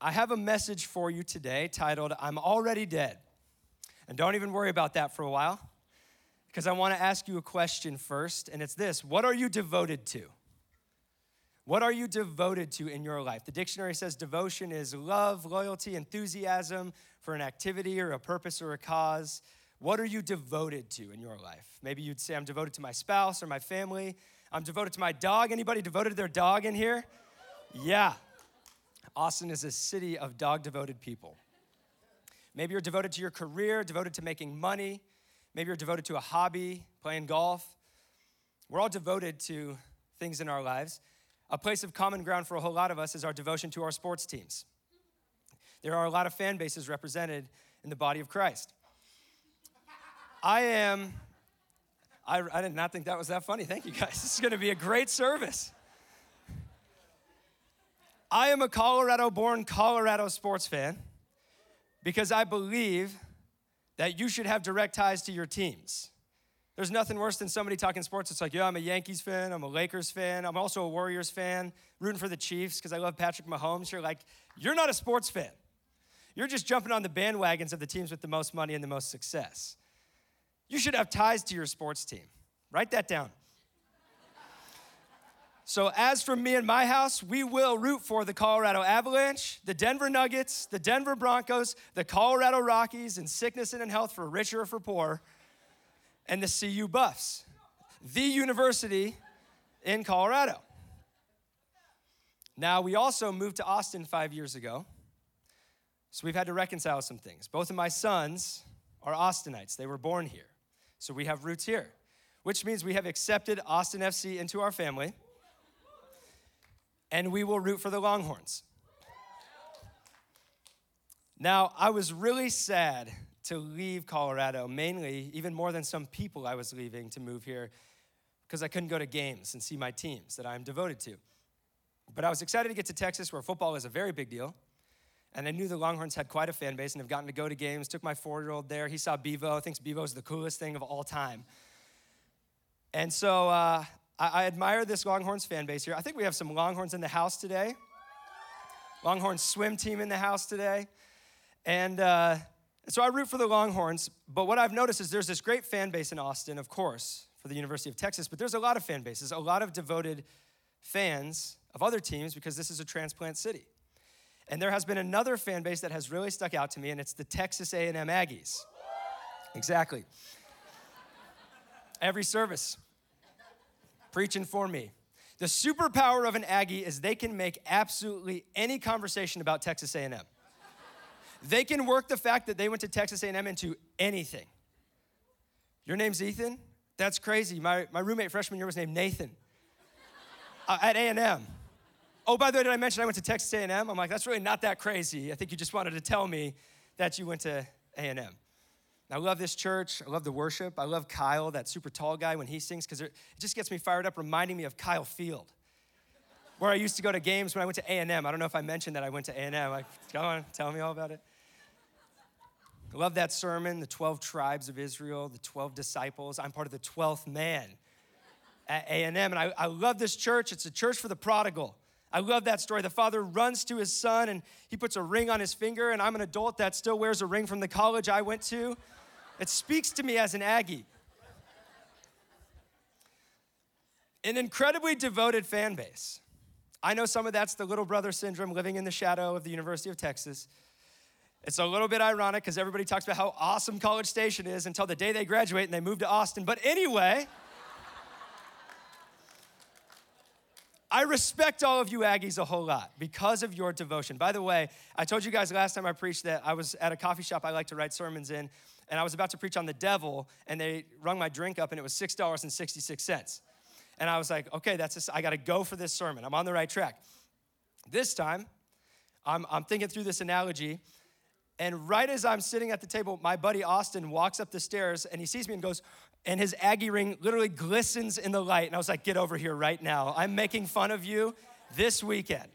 I have a message for you today titled, I'm Already Dead. And don't even worry about that for a while, because I want to ask you a question first, and it's this What are you devoted to? What are you devoted to in your life? The dictionary says devotion is love, loyalty, enthusiasm for an activity or a purpose or a cause. What are you devoted to in your life? Maybe you'd say, I'm devoted to my spouse or my family. I'm devoted to my dog. Anybody devoted to their dog in here? Yeah. Austin is a city of dog devoted people. Maybe you're devoted to your career, devoted to making money. Maybe you're devoted to a hobby, playing golf. We're all devoted to things in our lives. A place of common ground for a whole lot of us is our devotion to our sports teams. There are a lot of fan bases represented in the body of Christ. I am, I, I did not think that was that funny. Thank you guys. This is going to be a great service. I am a Colorado born Colorado sports fan because I believe that you should have direct ties to your teams. There's nothing worse than somebody talking sports. It's like, yeah, I'm a Yankees fan, I'm a Lakers fan, I'm also a Warriors fan, rooting for the Chiefs because I love Patrick Mahomes. You're like, you're not a sports fan. You're just jumping on the bandwagons of the teams with the most money and the most success. You should have ties to your sports team. Write that down. So, as for me and my house, we will root for the Colorado Avalanche, the Denver Nuggets, the Denver Broncos, the Colorado Rockies in sickness and in health for richer or for poor, and the CU Buffs, the university in Colorado. Now, we also moved to Austin five years ago, so we've had to reconcile some things. Both of my sons are Austinites, they were born here, so we have roots here, which means we have accepted Austin FC into our family and we will root for the Longhorns. Now, I was really sad to leave Colorado, mainly, even more than some people I was leaving to move here, because I couldn't go to games and see my teams that I'm devoted to. But I was excited to get to Texas, where football is a very big deal. And I knew the Longhorns had quite a fan base and have gotten to go to games. Took my four year old there. He saw Bevo, thinks Bevo is the coolest thing of all time. And so uh, I, I admire this Longhorns fan base here. I think we have some Longhorns in the house today. Longhorns swim team in the house today. And uh, so I root for the Longhorns. But what I've noticed is there's this great fan base in Austin, of course, for the University of Texas, but there's a lot of fan bases, a lot of devoted fans of other teams because this is a transplant city. And there has been another fan base that has really stuck out to me, and it's the Texas A&M Aggies. Exactly. Every service, preaching for me. The superpower of an Aggie is they can make absolutely any conversation about Texas A&M. they can work the fact that they went to Texas A&M into anything. Your name's Ethan? That's crazy. My, my roommate freshman year was named Nathan uh, at A&M. Oh, by the way, did I mention I went to Texas A&M? I'm like, that's really not that crazy. I think you just wanted to tell me that you went to A&M. I love this church. I love the worship. I love Kyle, that super tall guy, when he sings, because it just gets me fired up, reminding me of Kyle Field, where I used to go to games when I went to A&M. I don't know if I mentioned that I went to A&M. Like, come on, tell me all about it. I love that sermon, the 12 tribes of Israel, the 12 disciples. I'm part of the 12th man at A&M, and I, I love this church. It's a church for the prodigal. I love that story. The father runs to his son and he puts a ring on his finger, and I'm an adult that still wears a ring from the college I went to. It speaks to me as an Aggie. An incredibly devoted fan base. I know some of that's the little brother syndrome living in the shadow of the University of Texas. It's a little bit ironic because everybody talks about how awesome College Station is until the day they graduate and they move to Austin. But anyway, I respect all of you Aggies a whole lot because of your devotion. By the way, I told you guys last time I preached that I was at a coffee shop I like to write sermons in, and I was about to preach on the devil, and they rung my drink up, and it was $6.66. And I was like, okay, that's a, I got to go for this sermon. I'm on the right track. This time, I'm, I'm thinking through this analogy, and right as I'm sitting at the table, my buddy Austin walks up the stairs and he sees me and goes, and his Aggie ring literally glistens in the light. And I was like, get over here right now. I'm making fun of you this weekend.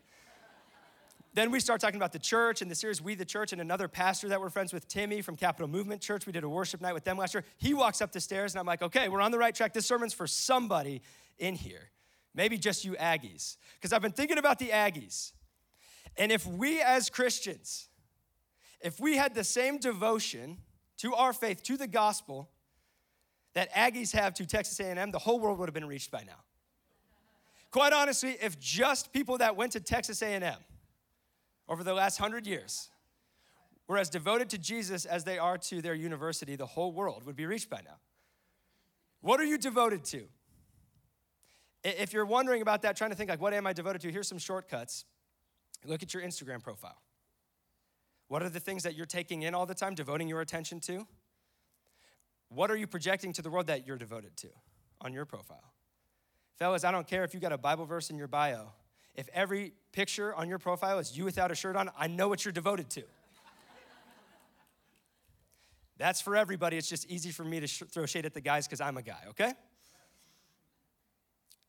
Then we start talking about the church and the series We the Church and another pastor that we're friends with, Timmy from Capital Movement Church. We did a worship night with them last year. He walks up the stairs and I'm like, okay, we're on the right track. This sermon's for somebody in here. Maybe just you Aggies. Because I've been thinking about the Aggies. And if we as Christians, if we had the same devotion to our faith, to the gospel, that Aggies have to Texas A&M, the whole world would have been reached by now. Quite honestly, if just people that went to Texas A&M over the last 100 years were as devoted to Jesus as they are to their university, the whole world would be reached by now. What are you devoted to? If you're wondering about that, trying to think like, what am I devoted to? Here's some shortcuts. Look at your Instagram profile. What are the things that you're taking in all the time, devoting your attention to? What are you projecting to the world that you're devoted to on your profile? Fellas, I don't care if you got a Bible verse in your bio. If every picture on your profile is you without a shirt on, I know what you're devoted to. That's for everybody. It's just easy for me to sh- throw shade at the guys because I'm a guy, okay?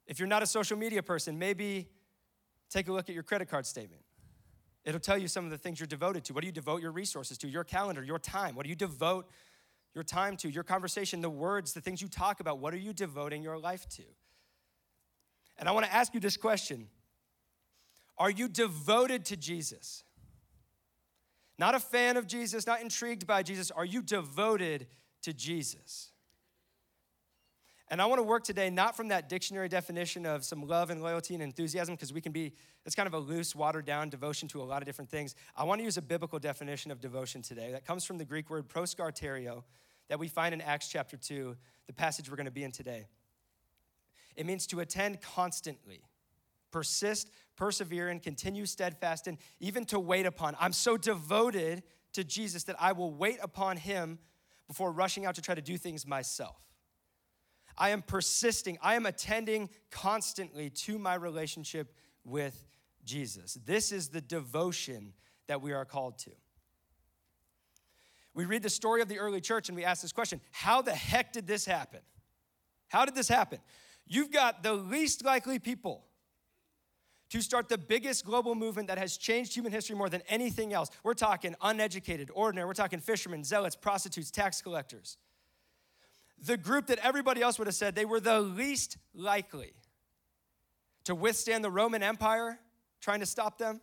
If you're not a social media person, maybe take a look at your credit card statement. It'll tell you some of the things you're devoted to. What do you devote your resources to? Your calendar, your time. What do you devote your time to? Your conversation, the words, the things you talk about. What are you devoting your life to? And I want to ask you this question Are you devoted to Jesus? Not a fan of Jesus, not intrigued by Jesus. Are you devoted to Jesus? And I want to work today not from that dictionary definition of some love and loyalty and enthusiasm, because we can be, it's kind of a loose, watered down devotion to a lot of different things. I want to use a biblical definition of devotion today that comes from the Greek word proskarterio that we find in Acts chapter 2, the passage we're going to be in today. It means to attend constantly, persist, persevere, and continue steadfast, and even to wait upon. I'm so devoted to Jesus that I will wait upon him before rushing out to try to do things myself. I am persisting, I am attending constantly to my relationship with Jesus. This is the devotion that we are called to. We read the story of the early church and we ask this question How the heck did this happen? How did this happen? You've got the least likely people to start the biggest global movement that has changed human history more than anything else. We're talking uneducated, ordinary, we're talking fishermen, zealots, prostitutes, tax collectors. The group that everybody else would have said they were the least likely to withstand the Roman Empire trying to stop them.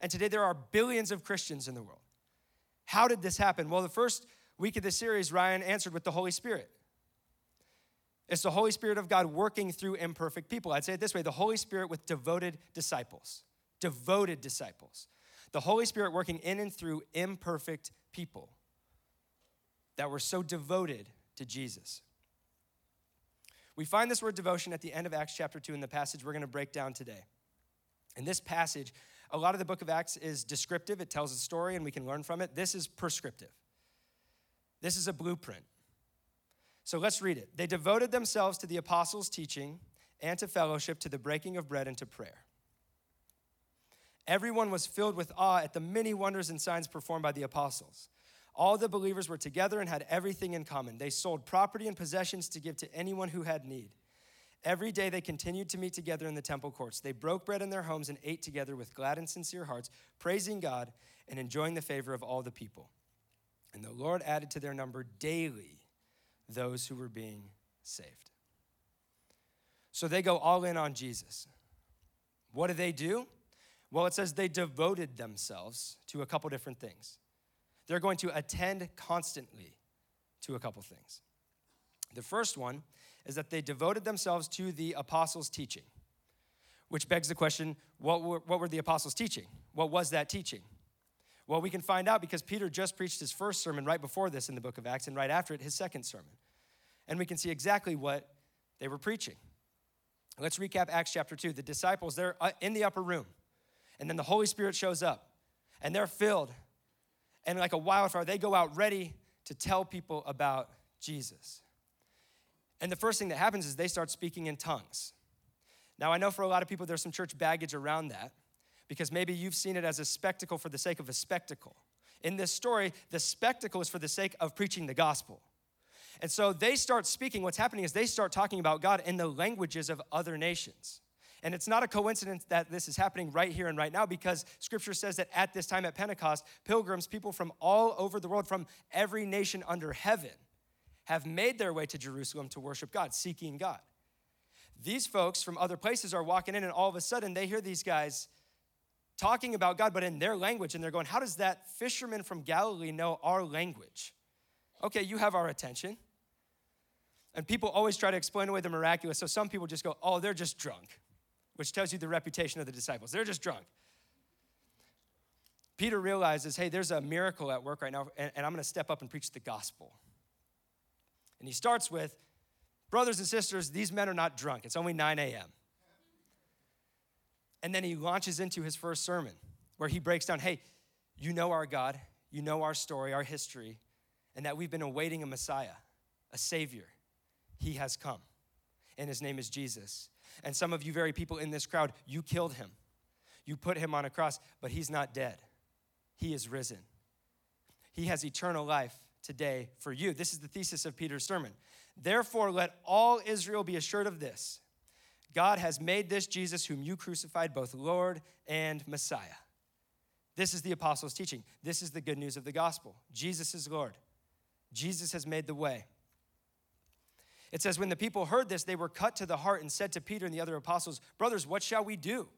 And today there are billions of Christians in the world. How did this happen? Well, the first week of the series, Ryan answered with the Holy Spirit. It's the Holy Spirit of God working through imperfect people. I'd say it this way the Holy Spirit with devoted disciples. Devoted disciples. The Holy Spirit working in and through imperfect people that were so devoted to Jesus. We find this word devotion at the end of Acts chapter 2 in the passage we're going to break down today. In this passage, a lot of the book of Acts is descriptive, it tells a story and we can learn from it. This is prescriptive. This is a blueprint. So let's read it. They devoted themselves to the apostles' teaching and to fellowship, to the breaking of bread and to prayer. Everyone was filled with awe at the many wonders and signs performed by the apostles. All the believers were together and had everything in common. They sold property and possessions to give to anyone who had need. Every day they continued to meet together in the temple courts. They broke bread in their homes and ate together with glad and sincere hearts, praising God and enjoying the favor of all the people. And the Lord added to their number daily those who were being saved. So they go all in on Jesus. What do they do? Well, it says they devoted themselves to a couple different things. They're going to attend constantly to a couple things. The first one is that they devoted themselves to the apostles' teaching, which begs the question what were, what were the apostles teaching? What was that teaching? Well, we can find out because Peter just preached his first sermon right before this in the book of Acts, and right after it, his second sermon. And we can see exactly what they were preaching. Let's recap Acts chapter 2. The disciples, they're uh, in the upper room, and then the Holy Spirit shows up, and they're filled. And like a wildfire, they go out ready to tell people about Jesus. And the first thing that happens is they start speaking in tongues. Now, I know for a lot of people, there's some church baggage around that because maybe you've seen it as a spectacle for the sake of a spectacle. In this story, the spectacle is for the sake of preaching the gospel. And so they start speaking. What's happening is they start talking about God in the languages of other nations. And it's not a coincidence that this is happening right here and right now because scripture says that at this time at Pentecost, pilgrims, people from all over the world, from every nation under heaven, have made their way to Jerusalem to worship God, seeking God. These folks from other places are walking in, and all of a sudden they hear these guys talking about God, but in their language. And they're going, How does that fisherman from Galilee know our language? Okay, you have our attention. And people always try to explain away the miraculous. So some people just go, Oh, they're just drunk, which tells you the reputation of the disciples. They're just drunk. Peter realizes, Hey, there's a miracle at work right now, and, and I'm going to step up and preach the gospel. And he starts with, Brothers and sisters, these men are not drunk. It's only 9 a.m. And then he launches into his first sermon where he breaks down hey, you know our God, you know our story, our history, and that we've been awaiting a Messiah, a Savior. He has come, and his name is Jesus. And some of you very people in this crowd, you killed him. You put him on a cross, but he's not dead. He is risen. He has eternal life today for you. This is the thesis of Peter's sermon. Therefore, let all Israel be assured of this God has made this Jesus, whom you crucified, both Lord and Messiah. This is the apostles' teaching. This is the good news of the gospel. Jesus is Lord. Jesus has made the way. It says, When the people heard this, they were cut to the heart and said to Peter and the other apostles, Brothers, what shall we do?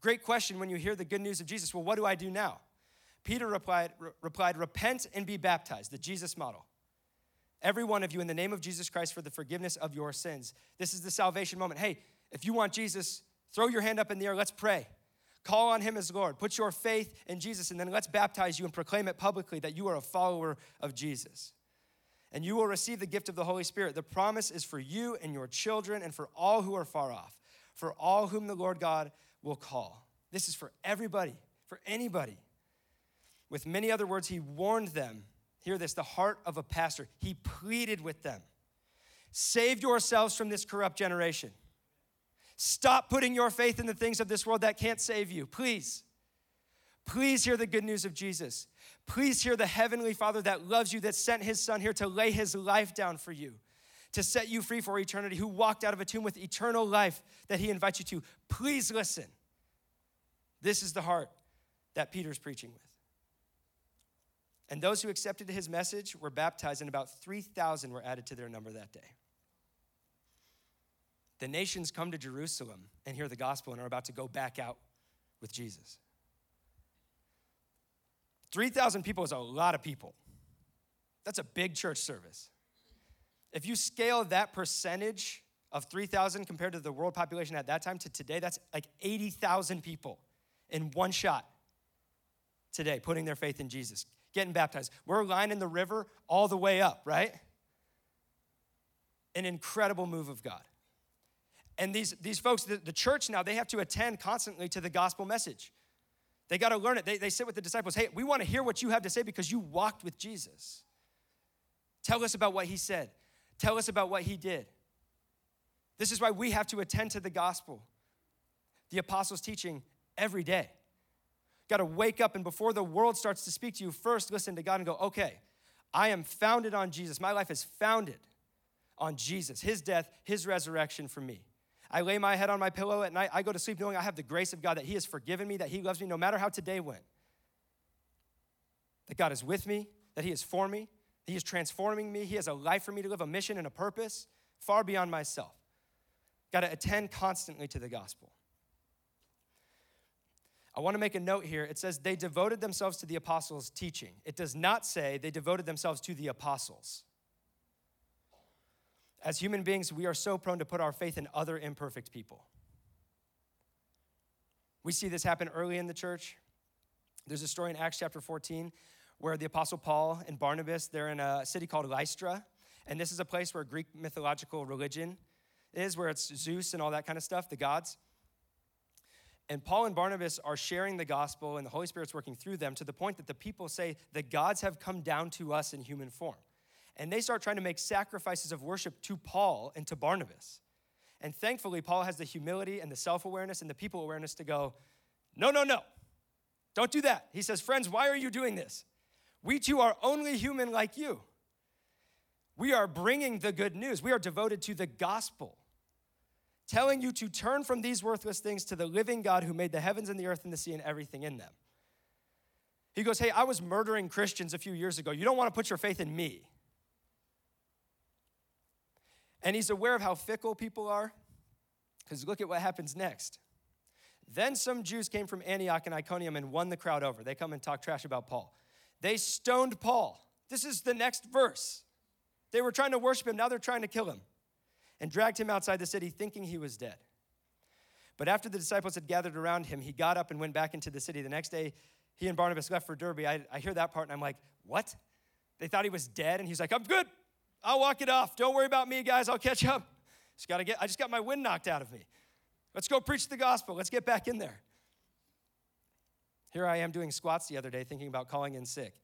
Great question when you hear the good news of Jesus. Well, what do I do now? Peter replied, re- replied Repent and be baptized, the Jesus model. Every one of you, in the name of Jesus Christ, for the forgiveness of your sins. This is the salvation moment. Hey, if you want Jesus, throw your hand up in the air. Let's pray. Call on him as Lord. Put your faith in Jesus, and then let's baptize you and proclaim it publicly that you are a follower of Jesus. And you will receive the gift of the Holy Spirit. The promise is for you and your children and for all who are far off, for all whom the Lord God will call. This is for everybody, for anybody. With many other words, he warned them hear this, the heart of a pastor. He pleaded with them save yourselves from this corrupt generation. Stop putting your faith in the things of this world that can't save you. Please. Please hear the good news of Jesus. Please hear the Heavenly Father that loves you, that sent His Son here to lay His life down for you, to set you free for eternity, who walked out of a tomb with eternal life that He invites you to. Please listen. This is the heart that Peter's preaching with. And those who accepted his message were baptized, and about 3,000 were added to their number that day. The nations come to Jerusalem and hear the gospel and are about to go back out with Jesus. 3,000 people is a lot of people. That's a big church service. If you scale that percentage of 3,000 compared to the world population at that time to today, that's like 80,000 people in one shot today putting their faith in Jesus getting baptized. We're lining the river all the way up, right? An incredible move of God. And these, these folks, the, the church now, they have to attend constantly to the gospel message. They got to learn it. They, they sit with the disciples. Hey, we want to hear what you have to say because you walked with Jesus. Tell us about what he said. Tell us about what he did. This is why we have to attend to the gospel, the apostles' teaching every day got to wake up and before the world starts to speak to you, first listen to God and go, okay, I am founded on Jesus. My life is founded on Jesus, His death, His resurrection for me. I lay my head on my pillow at night. I go to sleep knowing I have the grace of God, that He has forgiven me, that He loves me no matter how today went. That God is with me, that He is for me, He is transforming me. He has a life for me to live, a mission and a purpose far beyond myself. Got to attend constantly to the gospel. I want to make a note here. It says they devoted themselves to the apostles' teaching. It does not say they devoted themselves to the apostles. As human beings, we are so prone to put our faith in other imperfect people. We see this happen early in the church. There's a story in Acts chapter 14 where the apostle Paul and Barnabas, they're in a city called Lystra, and this is a place where Greek mythological religion is, where it's Zeus and all that kind of stuff, the gods. And Paul and Barnabas are sharing the gospel, and the Holy Spirit's working through them to the point that the people say, The gods have come down to us in human form. And they start trying to make sacrifices of worship to Paul and to Barnabas. And thankfully, Paul has the humility and the self awareness and the people awareness to go, No, no, no, don't do that. He says, Friends, why are you doing this? We too are only human like you. We are bringing the good news, we are devoted to the gospel telling you to turn from these worthless things to the living God who made the heavens and the earth and the sea and everything in them. He goes, Hey, I was murdering Christians a few years ago. You don't want to put your faith in me. And he's aware of how fickle people are, because look at what happens next. Then some Jews came from Antioch and Iconium and won the crowd over. They come and talk trash about Paul. They stoned Paul. This is the next verse. They were trying to worship him, now they're trying to kill him, and dragged him outside the city thinking he was dead. But after the disciples had gathered around him, he got up and went back into the city. The next day, he and Barnabas left for Derbe. I, I hear that part and I'm like, what? They thought he was dead, and he's like, I'm good. I'll walk it off. Don't worry about me, guys. I'll catch up. Just gotta get, I just got my wind knocked out of me. Let's go preach the gospel. Let's get back in there. Here I am doing squats the other day, thinking about calling in sick.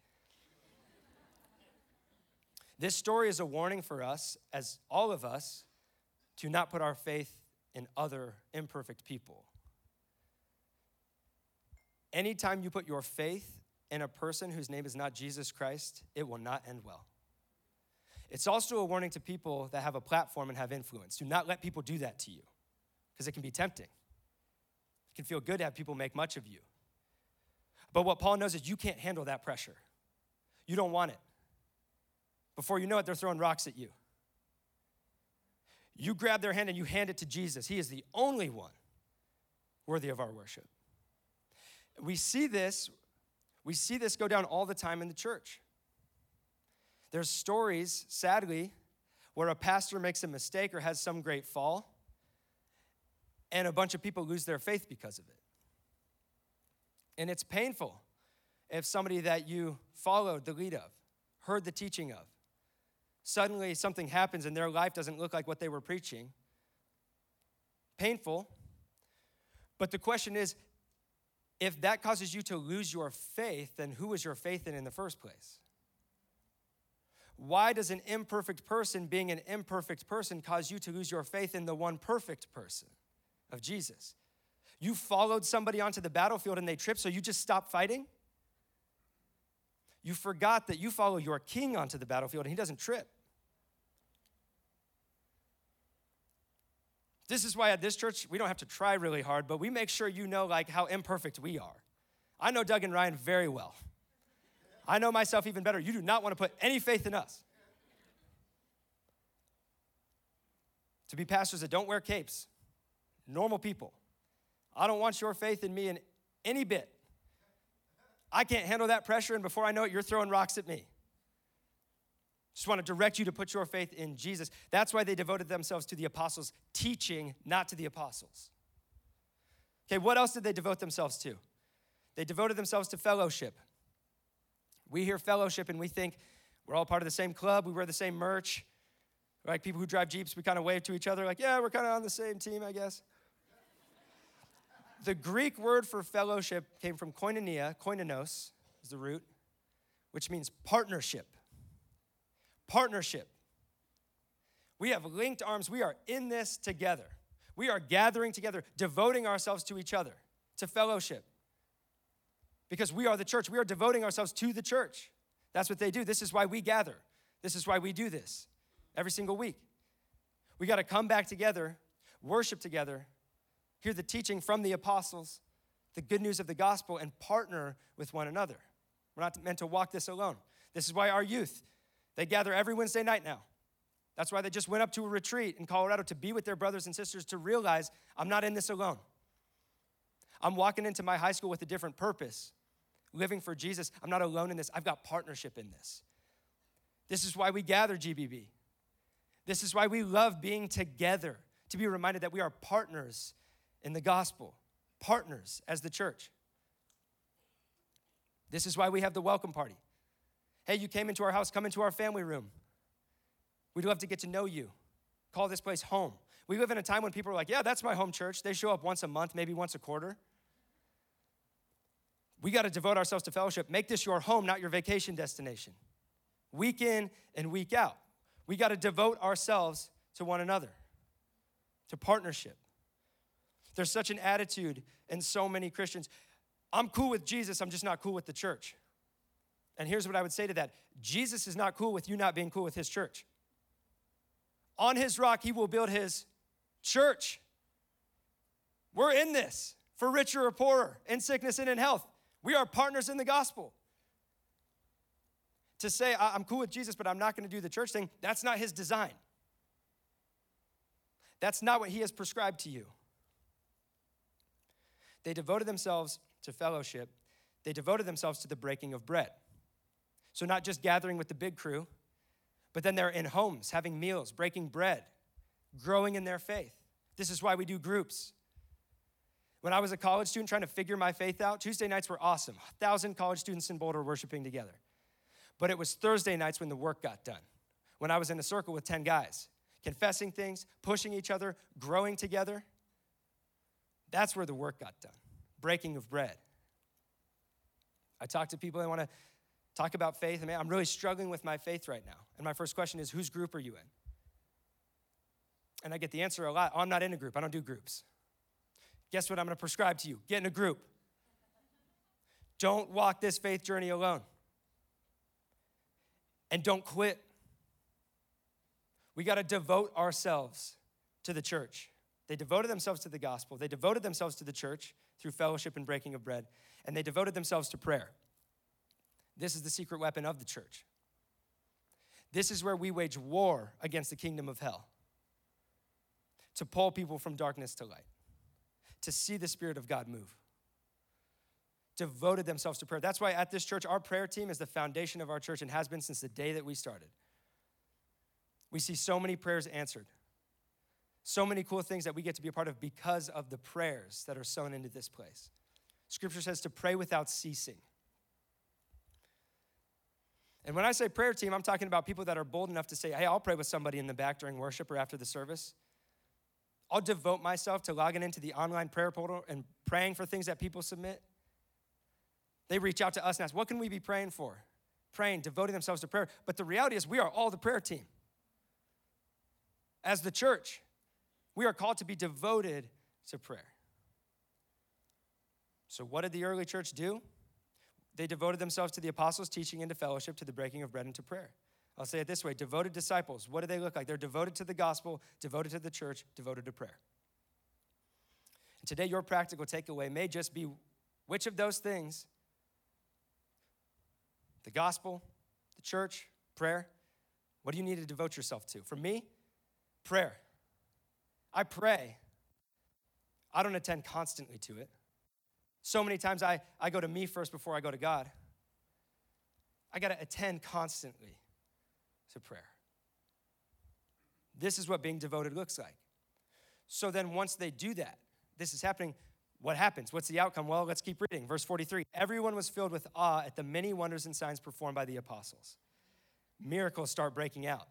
This story is a warning for us, as all of us, to not put our faith in other imperfect people. Anytime you put your faith in a person whose name is not Jesus Christ, it will not end well. It's also a warning to people that have a platform and have influence. Do not let people do that to you because it can be tempting. It can feel good to have people make much of you. But what Paul knows is you can't handle that pressure. You don't want it. Before you know it, they're throwing rocks at you. You grab their hand and you hand it to Jesus. He is the only one worthy of our worship. We see this, we see this go down all the time in the church. There's stories, sadly, where a pastor makes a mistake or has some great fall, and a bunch of people lose their faith because of it. And it's painful if somebody that you followed the lead of, heard the teaching of, suddenly something happens and their life doesn't look like what they were preaching. Painful. But the question is if that causes you to lose your faith, then who was your faith in in the first place? Why does an imperfect person being an imperfect person cause you to lose your faith in the one perfect person of Jesus? You followed somebody onto the battlefield and they tripped, so you just stopped fighting? You forgot that you follow your king onto the battlefield and he doesn't trip. This is why at this church, we don't have to try really hard, but we make sure you know like how imperfect we are. I know Doug and Ryan very well. I know myself even better. You do not want to put any faith in us. To be pastors that don't wear capes, normal people. I don't want your faith in me in any bit. I can't handle that pressure, and before I know it, you're throwing rocks at me. Just want to direct you to put your faith in Jesus. That's why they devoted themselves to the apostles' teaching, not to the apostles. Okay, what else did they devote themselves to? They devoted themselves to fellowship. We hear fellowship and we think we're all part of the same club, we wear the same merch. Like people who drive Jeeps, we kind of wave to each other, like, yeah, we're kind of on the same team, I guess. the Greek word for fellowship came from koinonia, koinonos is the root, which means partnership. Partnership. We have linked arms. We are in this together. We are gathering together, devoting ourselves to each other, to fellowship because we are the church. We are devoting ourselves to the church. That's what they do. This is why we gather. This is why we do this every single week. We got to come back together, worship together, hear the teaching from the apostles, the good news of the gospel, and partner with one another. We're not meant to walk this alone. This is why our youth, they gather every Wednesday night now. That's why they just went up to a retreat in Colorado to be with their brothers and sisters to realize I'm not in this alone. I'm walking into my high school with a different purpose living for Jesus, I'm not alone in this. I've got partnership in this. This is why we gather GBB. This is why we love being together, to be reminded that we are partners in the gospel, partners as the church. This is why we have the welcome party. Hey, you came into our house, come into our family room. We'd love to get to know you. Call this place home. We live in a time when people are like, yeah, that's my home church. They show up once a month, maybe once a quarter. We got to devote ourselves to fellowship. Make this your home, not your vacation destination. Week in and week out. We got to devote ourselves to one another, to partnership. There's such an attitude in so many Christians. I'm cool with Jesus, I'm just not cool with the church. And here's what I would say to that Jesus is not cool with you not being cool with his church. On his rock, he will build his church. We're in this for richer or poorer, in sickness and in health. We are partners in the gospel. To say, I'm cool with Jesus, but I'm not going to do the church thing, that's not his design. That's not what he has prescribed to you. They devoted themselves to fellowship, they devoted themselves to the breaking of bread. So, not just gathering with the big crew, but then they're in homes, having meals, breaking bread, growing in their faith. This is why we do groups. When I was a college student trying to figure my faith out, Tuesday nights were awesome. A thousand college students in Boulder worshiping together. But it was Thursday nights when the work got done, when I was in a circle with 10 guys, confessing things, pushing each other, growing together. That's where the work got done breaking of bread. I talk to people that want to talk about faith, and I'm really struggling with my faith right now. And my first question is, whose group are you in? And I get the answer a lot oh, I'm not in a group, I don't do groups. Guess what I'm gonna prescribe to you? Get in a group. Don't walk this faith journey alone. And don't quit. We gotta devote ourselves to the church. They devoted themselves to the gospel, they devoted themselves to the church through fellowship and breaking of bread, and they devoted themselves to prayer. This is the secret weapon of the church. This is where we wage war against the kingdom of hell to pull people from darkness to light, to see the Spirit of God move. Devoted themselves to prayer. That's why at this church, our prayer team is the foundation of our church and has been since the day that we started. We see so many prayers answered, so many cool things that we get to be a part of because of the prayers that are sown into this place. Scripture says to pray without ceasing. And when I say prayer team, I'm talking about people that are bold enough to say, hey, I'll pray with somebody in the back during worship or after the service. I'll devote myself to logging into the online prayer portal and praying for things that people submit. They reach out to us and ask, what can we be praying for? Praying, devoting themselves to prayer. But the reality is, we are all the prayer team. As the church, we are called to be devoted to prayer. So, what did the early church do? They devoted themselves to the apostles' teaching and to fellowship, to the breaking of bread and to prayer. I'll say it this way devoted disciples, what do they look like? They're devoted to the gospel, devoted to the church, devoted to prayer. And today, your practical takeaway may just be which of those things the gospel, the church, prayer what do you need to devote yourself to? For me, prayer. I pray. I don't attend constantly to it. So many times I, I go to me first before I go to God. I got to attend constantly to prayer. This is what being devoted looks like. So then, once they do that, this is happening. What happens? What's the outcome? Well, let's keep reading. Verse 43 Everyone was filled with awe at the many wonders and signs performed by the apostles. Miracles start breaking out.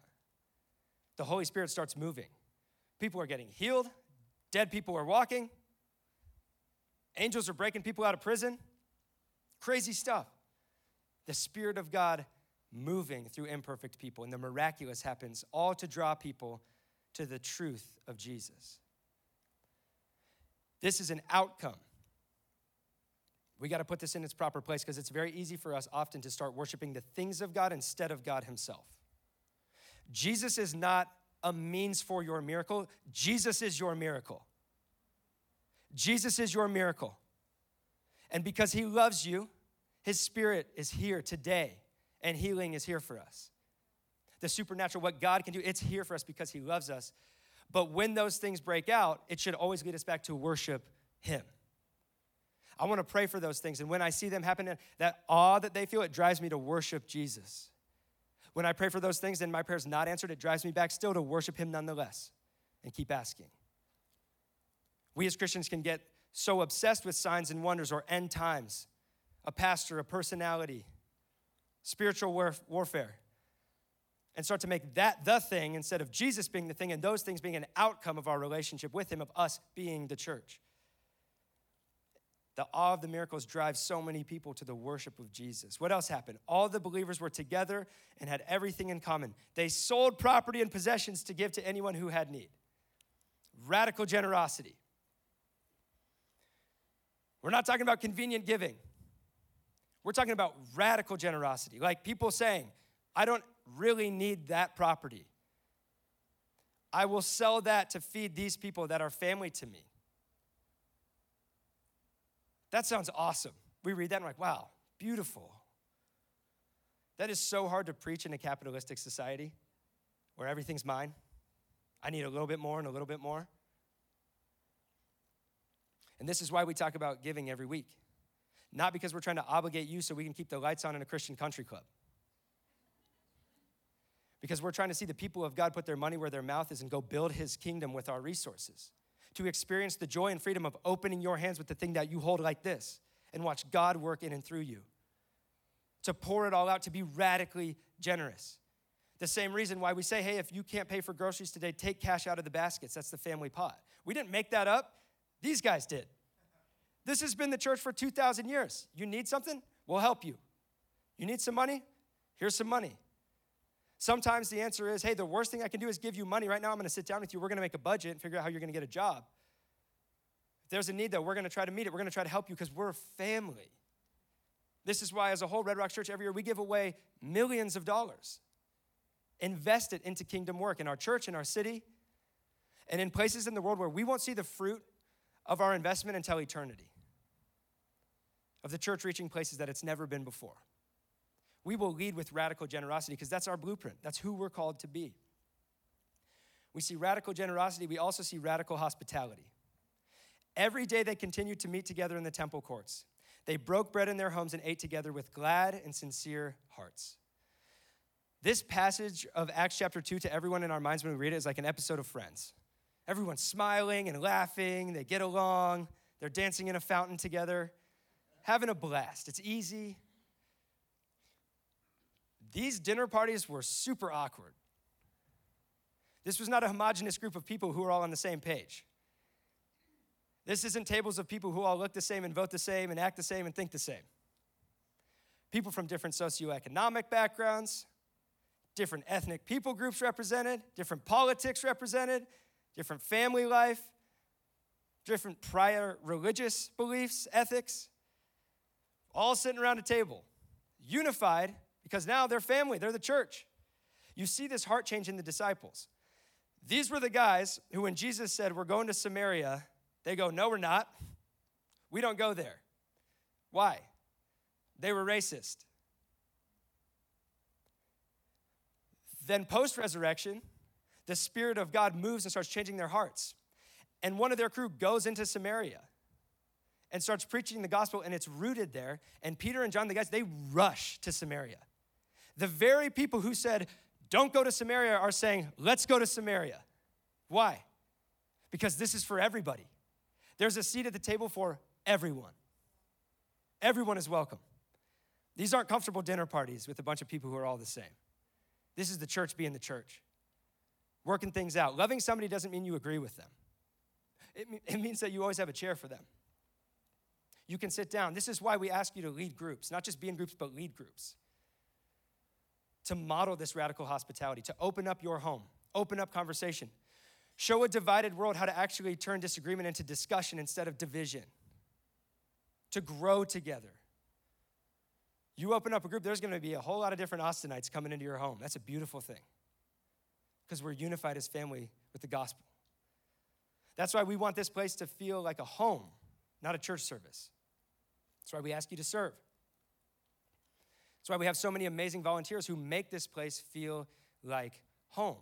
The Holy Spirit starts moving. People are getting healed, dead people are walking, Angels are breaking people out of prison. Crazy stuff. The Spirit of God moving through imperfect people, and the miraculous happens all to draw people to the truth of Jesus. This is an outcome. We got to put this in its proper place because it's very easy for us often to start worshiping the things of God instead of God Himself. Jesus is not a means for your miracle, Jesus is your miracle. Jesus is your miracle. And because he loves you, his spirit is here today, and healing is here for us. The supernatural, what God can do, it's here for us because he loves us. But when those things break out, it should always lead us back to worship him. I want to pray for those things. And when I see them happen, that awe that they feel, it drives me to worship Jesus. When I pray for those things and my prayer's not answered, it drives me back still to worship him nonetheless and keep asking. We as Christians can get so obsessed with signs and wonders or end times, a pastor, a personality, spiritual warfare, and start to make that the thing instead of Jesus being the thing and those things being an outcome of our relationship with Him, of us being the church. The awe of the miracles drives so many people to the worship of Jesus. What else happened? All the believers were together and had everything in common. They sold property and possessions to give to anyone who had need. Radical generosity. We're not talking about convenient giving. We're talking about radical generosity. Like people saying, I don't really need that property. I will sell that to feed these people that are family to me. That sounds awesome. We read that and we're like, wow, beautiful. That is so hard to preach in a capitalistic society where everything's mine. I need a little bit more and a little bit more. And this is why we talk about giving every week. Not because we're trying to obligate you so we can keep the lights on in a Christian country club. Because we're trying to see the people of God put their money where their mouth is and go build his kingdom with our resources. To experience the joy and freedom of opening your hands with the thing that you hold like this and watch God work in and through you. To pour it all out, to be radically generous. The same reason why we say, hey, if you can't pay for groceries today, take cash out of the baskets. That's the family pot. We didn't make that up, these guys did. This has been the church for 2,000 years. You need something? We'll help you. You need some money? Here's some money. Sometimes the answer is, hey, the worst thing I can do is give you money. Right now, I'm going to sit down with you. We're going to make a budget and figure out how you're going to get a job. If there's a need, though, we're going to try to meet it. We're going to try to help you because we're a family. This is why, as a whole, Red Rock Church, every year we give away millions of dollars invest it into kingdom work in our church, in our city, and in places in the world where we won't see the fruit of our investment until eternity. Of the church reaching places that it's never been before. We will lead with radical generosity because that's our blueprint. That's who we're called to be. We see radical generosity, we also see radical hospitality. Every day they continued to meet together in the temple courts. They broke bread in their homes and ate together with glad and sincere hearts. This passage of Acts chapter 2 to everyone in our minds when we read it is like an episode of Friends. Everyone's smiling and laughing, they get along, they're dancing in a fountain together, having a blast. It's easy. These dinner parties were super awkward. This was not a homogenous group of people who were all on the same page. This isn't tables of people who all look the same and vote the same and act the same and think the same. People from different socioeconomic backgrounds, different ethnic people groups represented, different politics represented, different family life, different prior religious beliefs, ethics, all sitting around a table, unified because now they're family, they're the church. You see this heart change in the disciples. These were the guys who, when Jesus said, We're going to Samaria, they go, No, we're not. We don't go there. Why? They were racist. Then, post resurrection, the Spirit of God moves and starts changing their hearts. And one of their crew goes into Samaria and starts preaching the gospel, and it's rooted there. And Peter and John, the guys, they rush to Samaria. The very people who said, Don't go to Samaria, are saying, Let's go to Samaria. Why? Because this is for everybody. There's a seat at the table for everyone. Everyone is welcome. These aren't comfortable dinner parties with a bunch of people who are all the same. This is the church being the church, working things out. Loving somebody doesn't mean you agree with them, it, it means that you always have a chair for them. You can sit down. This is why we ask you to lead groups, not just be in groups, but lead groups. To model this radical hospitality, to open up your home, open up conversation, show a divided world how to actually turn disagreement into discussion instead of division, to grow together. You open up a group, there's gonna be a whole lot of different Austinites coming into your home. That's a beautiful thing because we're unified as family with the gospel. That's why we want this place to feel like a home, not a church service. That's why we ask you to serve. That's why we have so many amazing volunteers who make this place feel like home.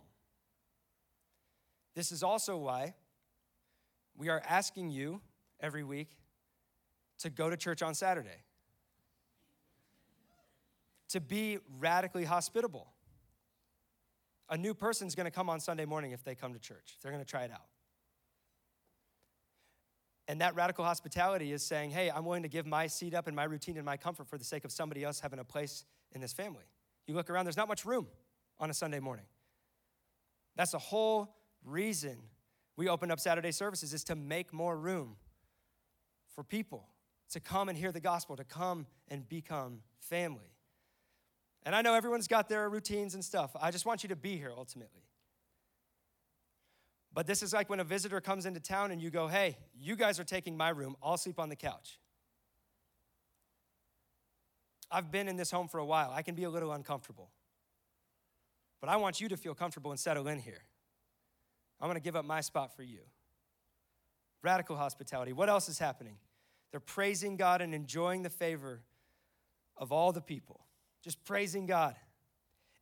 This is also why we are asking you every week to go to church on Saturday to be radically hospitable. A new person's gonna come on Sunday morning if they come to church. They're gonna try it out. And that radical hospitality is saying, hey, I'm willing to give my seat up and my routine and my comfort for the sake of somebody else having a place in this family. You look around, there's not much room on a Sunday morning. That's the whole reason we opened up Saturday services is to make more room for people to come and hear the gospel, to come and become family. And I know everyone's got their routines and stuff. I just want you to be here ultimately. But this is like when a visitor comes into town and you go, hey, you guys are taking my room, I'll sleep on the couch. I've been in this home for a while. I can be a little uncomfortable. But I want you to feel comfortable and settle in here. I'm gonna give up my spot for you. Radical hospitality. What else is happening? They're praising God and enjoying the favor of all the people just praising God,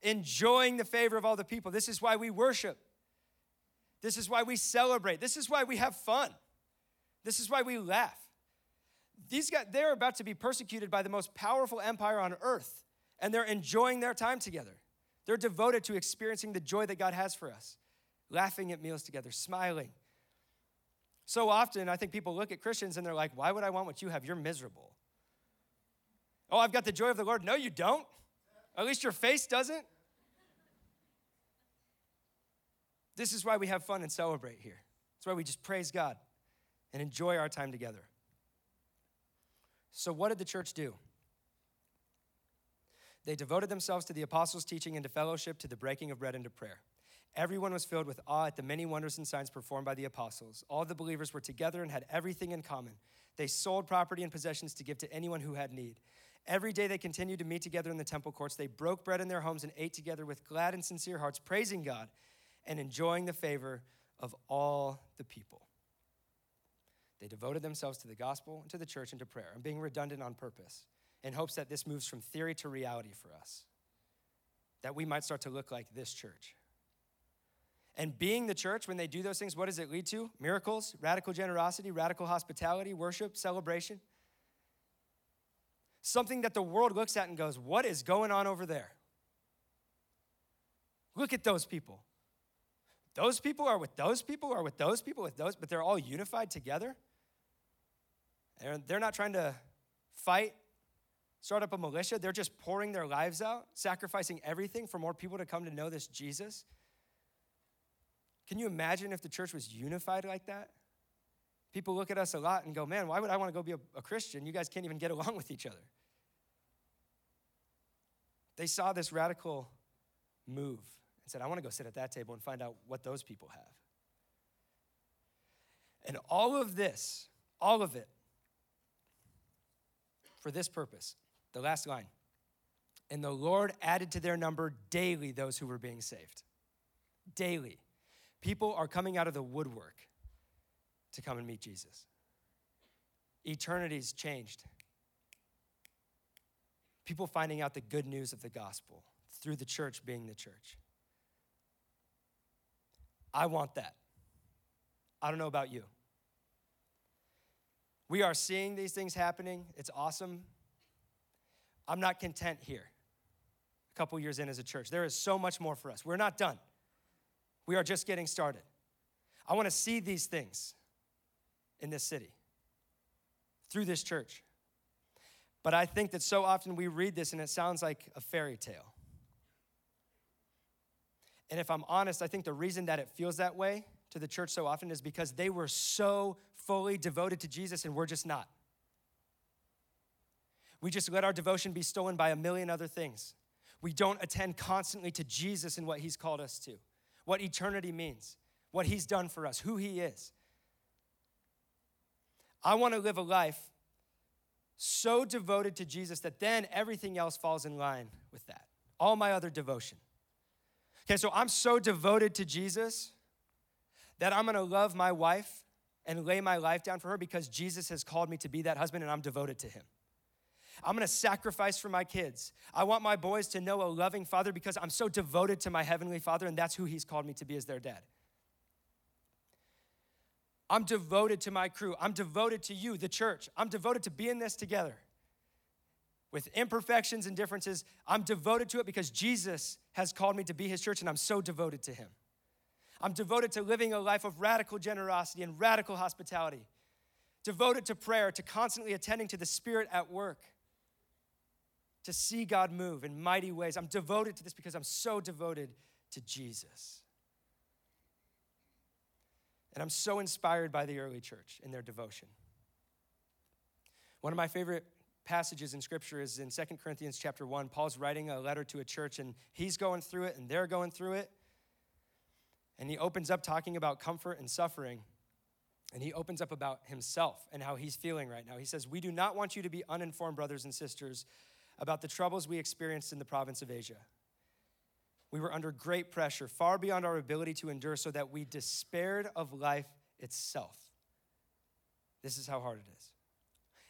enjoying the favor of all the people. This is why we worship. This is why we celebrate. This is why we have fun. This is why we laugh. These guys, they're about to be persecuted by the most powerful empire on earth, and they're enjoying their time together. They're devoted to experiencing the joy that God has for us, laughing at meals together, smiling. So often, I think people look at Christians and they're like, Why would I want what you have? You're miserable. Oh, I've got the joy of the Lord. No, you don't. At least your face doesn't. This is why we have fun and celebrate here. That's why we just praise God and enjoy our time together. So, what did the church do? They devoted themselves to the apostles' teaching and to fellowship, to the breaking of bread and to prayer. Everyone was filled with awe at the many wonders and signs performed by the apostles. All the believers were together and had everything in common. They sold property and possessions to give to anyone who had need. Every day they continued to meet together in the temple courts. They broke bread in their homes and ate together with glad and sincere hearts, praising God and enjoying the favor of all the people. They devoted themselves to the gospel and to the church and to prayer. I'm being redundant on purpose in hopes that this moves from theory to reality for us, that we might start to look like this church. And being the church, when they do those things, what does it lead to? Miracles, radical generosity, radical hospitality, worship, celebration. Something that the world looks at and goes, What is going on over there? Look at those people. Those people are with those people, are with those people, with those, but they're all unified together. They're, they're not trying to fight, start up a militia. They're just pouring their lives out, sacrificing everything for more people to come to know this Jesus. Can you imagine if the church was unified like that? People look at us a lot and go, man, why would I want to go be a, a Christian? You guys can't even get along with each other. They saw this radical move and said, I want to go sit at that table and find out what those people have. And all of this, all of it, for this purpose, the last line. And the Lord added to their number daily those who were being saved. Daily. People are coming out of the woodwork to come and meet Jesus. Eternity's changed. People finding out the good news of the gospel through the church being the church. I want that. I don't know about you. We are seeing these things happening. It's awesome. I'm not content here. A couple years in as a church, there is so much more for us. We're not done. We are just getting started. I want to see these things in this city through this church. But I think that so often we read this and it sounds like a fairy tale. And if I'm honest, I think the reason that it feels that way to the church so often is because they were so fully devoted to Jesus and we're just not. We just let our devotion be stolen by a million other things. We don't attend constantly to Jesus and what he's called us to what eternity means, what He's done for us, who He is. I want to live a life so devoted to Jesus that then everything else falls in line with that. All my other devotion. Okay, so I'm so devoted to Jesus that I'm gonna love my wife and lay my life down for her because Jesus has called me to be that husband and I'm devoted to him. I'm gonna sacrifice for my kids. I want my boys to know a loving father because I'm so devoted to my heavenly father, and that's who he's called me to be as their dad. I'm devoted to my crew. I'm devoted to you, the church. I'm devoted to being this together. With imperfections and differences, I'm devoted to it because Jesus has called me to be his church, and I'm so devoted to him. I'm devoted to living a life of radical generosity and radical hospitality, devoted to prayer, to constantly attending to the Spirit at work to see God move in mighty ways. I'm devoted to this because I'm so devoted to Jesus. And I'm so inspired by the early church in their devotion. One of my favorite passages in scripture is in Second Corinthians chapter 1. Paul's writing a letter to a church and he's going through it and they're going through it. And he opens up talking about comfort and suffering. And he opens up about himself and how he's feeling right now. He says, We do not want you to be uninformed, brothers and sisters, about the troubles we experienced in the province of Asia. We were under great pressure, far beyond our ability to endure, so that we despaired of life itself. This is how hard it is.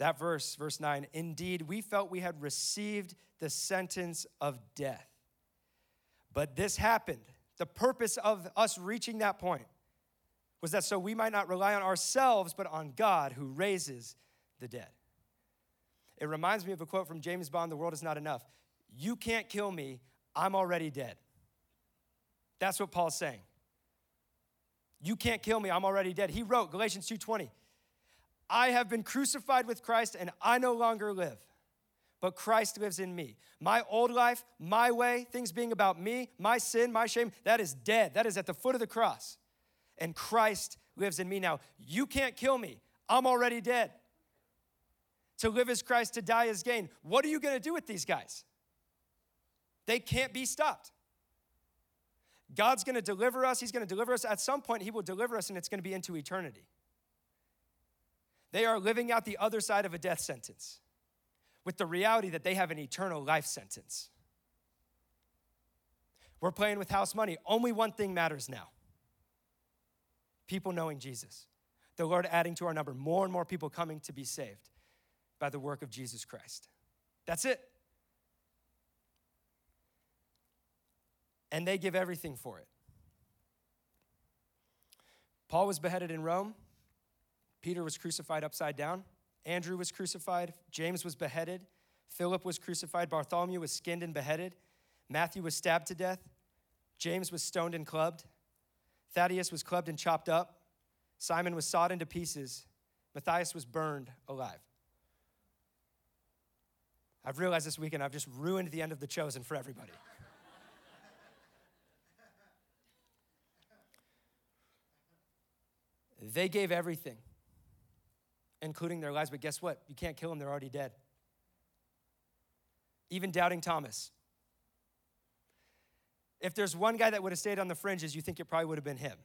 That verse, verse 9, indeed, we felt we had received the sentence of death. But this happened. The purpose of us reaching that point was that so we might not rely on ourselves, but on God who raises the dead. It reminds me of a quote from James Bond The world is not enough. You can't kill me, I'm already dead. That's what Paul's saying. You can't kill me, I'm already dead. He wrote Galatians 2:20. I have been crucified with Christ and I no longer live, but Christ lives in me. My old life, my way, things being about me, my sin, my shame, that is dead. That is at the foot of the cross. And Christ lives in me now. You can't kill me. I'm already dead. To live as Christ, to die as gain. What are you going to do with these guys? They can't be stopped. God's going to deliver us. He's going to deliver us. At some point, He will deliver us, and it's going to be into eternity. They are living out the other side of a death sentence with the reality that they have an eternal life sentence. We're playing with house money. Only one thing matters now people knowing Jesus. The Lord adding to our number, more and more people coming to be saved by the work of Jesus Christ. That's it. And they give everything for it. Paul was beheaded in Rome. Peter was crucified upside down. Andrew was crucified. James was beheaded. Philip was crucified. Bartholomew was skinned and beheaded. Matthew was stabbed to death. James was stoned and clubbed. Thaddeus was clubbed and chopped up. Simon was sawed into pieces. Matthias was burned alive. I've realized this weekend I've just ruined the end of the chosen for everybody. they gave everything, including their lives, but guess what? You can't kill them, they're already dead. Even doubting Thomas. If there's one guy that would have stayed on the fringes, you think it probably would have been him.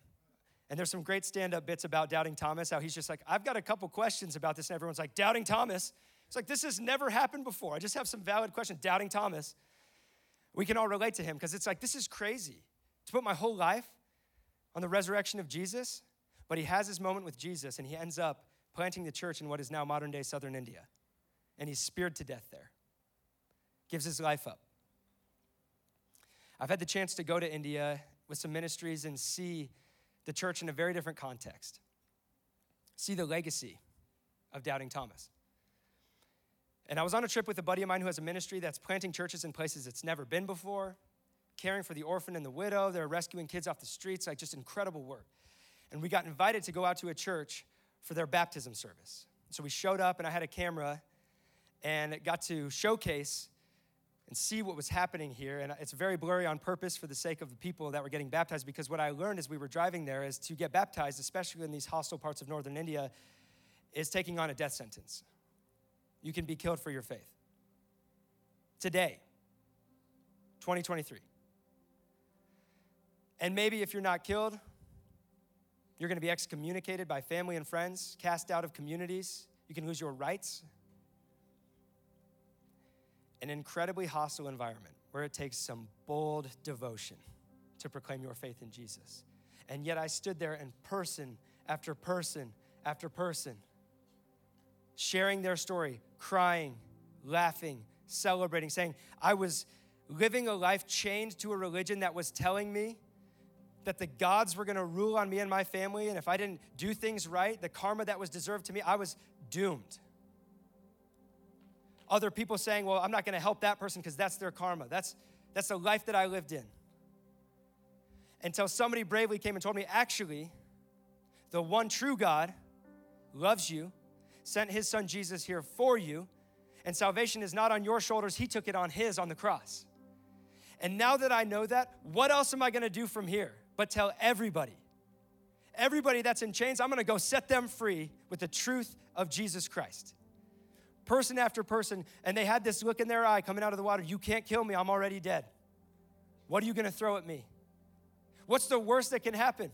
And there's some great stand up bits about doubting Thomas, how he's just like, I've got a couple questions about this. And everyone's like, Doubting Thomas? It's like, this has never happened before. I just have some valid questions. Doubting Thomas. We can all relate to him because it's like, this is crazy to put my whole life on the resurrection of Jesus. But he has his moment with Jesus and he ends up planting the church in what is now modern day southern India. And he's speared to death there, gives his life up. I've had the chance to go to India with some ministries and see the church in a very different context, see the legacy of Doubting Thomas. And I was on a trip with a buddy of mine who has a ministry that's planting churches in places it's never been before, caring for the orphan and the widow. They're rescuing kids off the streets, like just incredible work. And we got invited to go out to a church for their baptism service. So we showed up, and I had a camera and got to showcase and see what was happening here. And it's very blurry on purpose for the sake of the people that were getting baptized, because what I learned as we were driving there is to get baptized, especially in these hostile parts of northern India, is taking on a death sentence you can be killed for your faith. Today, 2023. And maybe if you're not killed, you're going to be excommunicated by family and friends, cast out of communities. You can lose your rights. An incredibly hostile environment where it takes some bold devotion to proclaim your faith in Jesus. And yet I stood there and person after person after person sharing their story, crying, laughing, celebrating, saying, I was living a life chained to a religion that was telling me that the gods were gonna rule on me and my family, and if I didn't do things right, the karma that was deserved to me, I was doomed. Other people saying, Well, I'm not gonna help that person because that's their karma. That's, that's the life that I lived in. Until somebody bravely came and told me, Actually, the one true God loves you sent his son Jesus here for you, and salvation is not on your shoulders, he took it on his on the cross. And now that I know that, what else am I gonna do from here but tell everybody? Everybody that's in chains, I'm gonna go set them free with the truth of Jesus Christ. Person after person, and they had this look in their eye coming out of the water You can't kill me, I'm already dead. What are you gonna throw at me? What's the worst that can happen?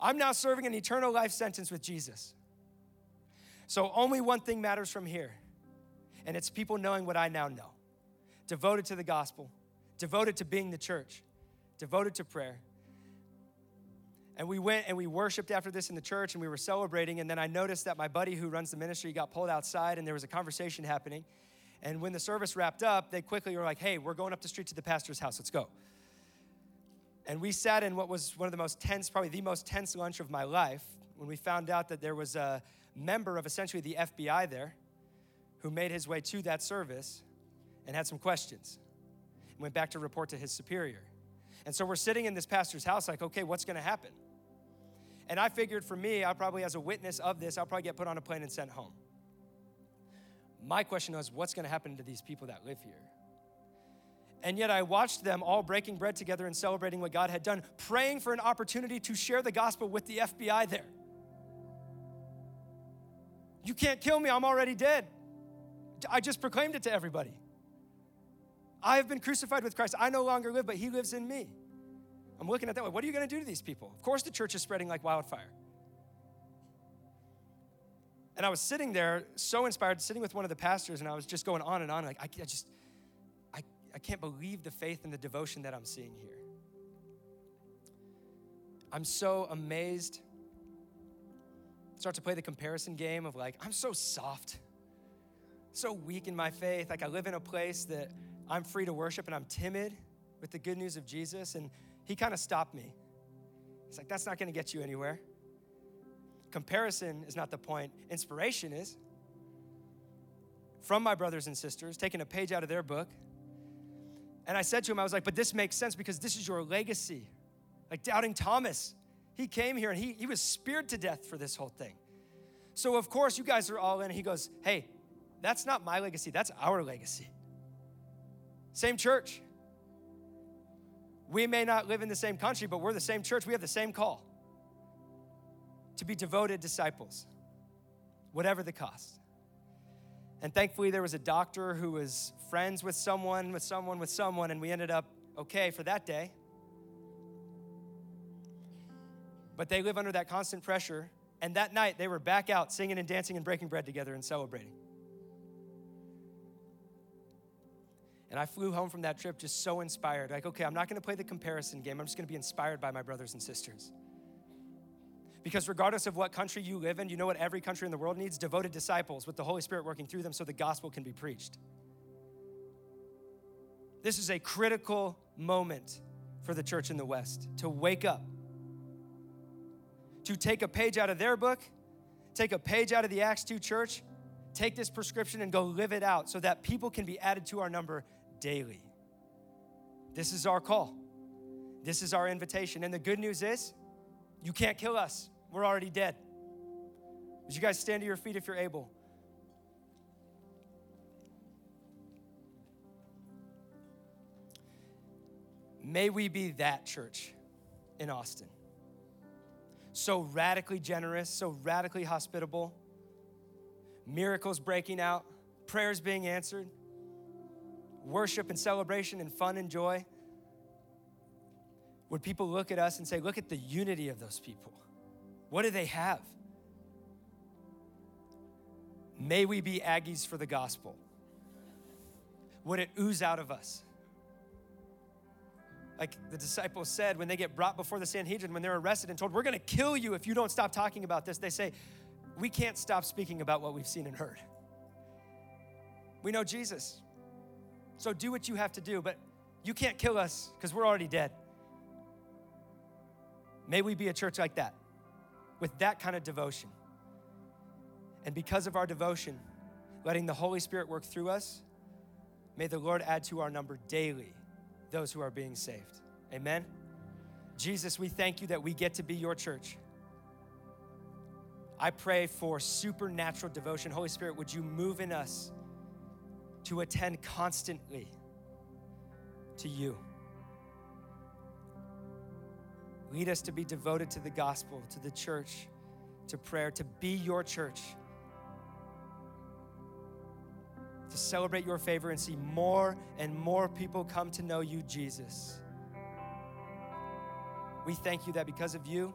I'm now serving an eternal life sentence with Jesus. So only one thing matters from here, and it's people knowing what I now know devoted to the gospel, devoted to being the church, devoted to prayer. And we went and we worshiped after this in the church and we were celebrating. And then I noticed that my buddy who runs the ministry got pulled outside and there was a conversation happening. And when the service wrapped up, they quickly were like, hey, we're going up the street to the pastor's house. Let's go. And we sat in what was one of the most tense, probably the most tense lunch of my life when we found out that there was a member of essentially the FBI there who made his way to that service and had some questions and went back to report to his superior. And so we're sitting in this pastor's house, like, okay, what's gonna happen? And I figured for me, I probably, as a witness of this, I'll probably get put on a plane and sent home. My question was, what's gonna happen to these people that live here? And yet I watched them all breaking bread together and celebrating what God had done, praying for an opportunity to share the gospel with the FBI there. You can't kill me, I'm already dead. I just proclaimed it to everybody. I have been crucified with Christ. I no longer live, but He lives in me. I'm looking at that way. What are you going to do to these people? Of course, the church is spreading like wildfire. And I was sitting there, so inspired, sitting with one of the pastors, and I was just going on and on. Like, I, I just, I, I can't believe the faith and the devotion that I'm seeing here. I'm so amazed. Start to play the comparison game of like, I'm so soft, so weak in my faith. Like, I live in a place that I'm free to worship and I'm timid with the good news of Jesus. And he kind of stopped me. He's like, that's not going to get you anywhere. Comparison is not the point, inspiration is. From my brothers and sisters, taking a page out of their book. And I said to him, I was like, but this makes sense because this is your legacy. Like doubting Thomas, he came here and he, he was speared to death for this whole thing. So, of course, you guys are all in. He goes, hey, that's not my legacy, that's our legacy. Same church. We may not live in the same country, but we're the same church. We have the same call to be devoted disciples, whatever the cost. And thankfully, there was a doctor who was friends with someone, with someone, with someone, and we ended up okay for that day. But they live under that constant pressure. And that night, they were back out singing and dancing and breaking bread together and celebrating. And I flew home from that trip just so inspired. Like, okay, I'm not gonna play the comparison game. I'm just gonna be inspired by my brothers and sisters. Because regardless of what country you live in, you know what every country in the world needs? Devoted disciples with the Holy Spirit working through them so the gospel can be preached. This is a critical moment for the church in the West to wake up, to take a page out of their book, take a page out of the Acts 2 church, take this prescription and go live it out so that people can be added to our number daily. This is our call. This is our invitation. And the good news is, you can't kill us. We're already dead. Would you guys stand to your feet if you're able? May we be that church in Austin. So radically generous, so radically hospitable, miracles breaking out, prayers being answered worship and celebration and fun and joy? Would people look at us and say, Look at the unity of those people? What do they have? May we be Aggies for the gospel. Would it ooze out of us? Like the disciples said when they get brought before the Sanhedrin, when they're arrested and told, We're gonna kill you if you don't stop talking about this, they say, We can't stop speaking about what we've seen and heard. We know Jesus. So do what you have to do, but you can't kill us because we're already dead. May we be a church like that, with that kind of devotion. And because of our devotion, letting the Holy Spirit work through us, may the Lord add to our number daily those who are being saved. Amen. Jesus, we thank you that we get to be your church. I pray for supernatural devotion. Holy Spirit, would you move in us? To attend constantly to you. Lead us to be devoted to the gospel, to the church, to prayer, to be your church, to celebrate your favor and see more and more people come to know you, Jesus. We thank you that because of you,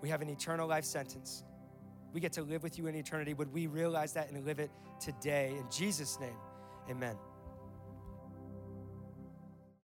we have an eternal life sentence. We get to live with you in eternity. Would we realize that and live it today? In Jesus' name, amen.